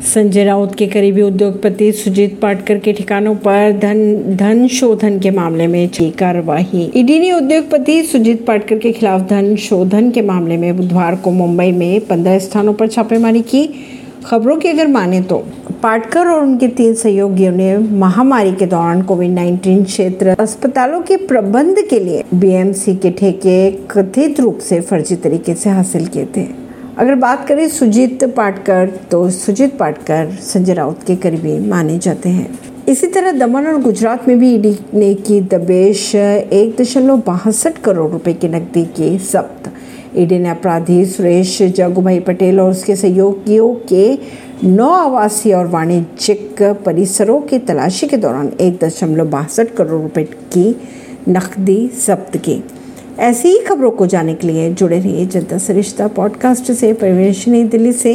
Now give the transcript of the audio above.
संजय राउत के करीबी उद्योगपति सुजीत पाटकर के ठिकानों पर धन धन शोधन के मामले में कार्रवाई। ईडी ने उद्योगपति सुजीत पाटकर के खिलाफ धन शोधन के मामले में बुधवार को मुंबई में पंद्रह स्थानों पर छापेमारी की। खबरों की अगर माने तो पाटकर और उनके तीन सहयोगियों ने महामारी के दौरान कोविड 19 क्षेत्र अस्पतालों के प्रबंध के लिए बीएमसी के ठेके कथित रूप से फर्जी तरीके से हासिल किए थे। अगर बात करें सुजीत पाटकर तो सुजीत पाटकर संजय राउत के करीबी माने जाते हैं। इसी तरह दमन और गुजरात में भी ईडी ने की दबेश एक दशमलव बासठ करोड़ रुपए की नकदी की जब्त। ईडी ने अपराधी सुरेश जगुभाई पटेल और उसके सहयोगियों के नौ आवासीय और वाणिज्यिक परिसरों की तलाशी के दौरान एक दशमलव बासठ करोड़ रुपए की नकदी जब्त की। ऐसी ही खबरों को जानने के लिए जुड़े रहिए जनता सरिश्ता पॉडकास्ट से, परवेश नई दिल्ली से।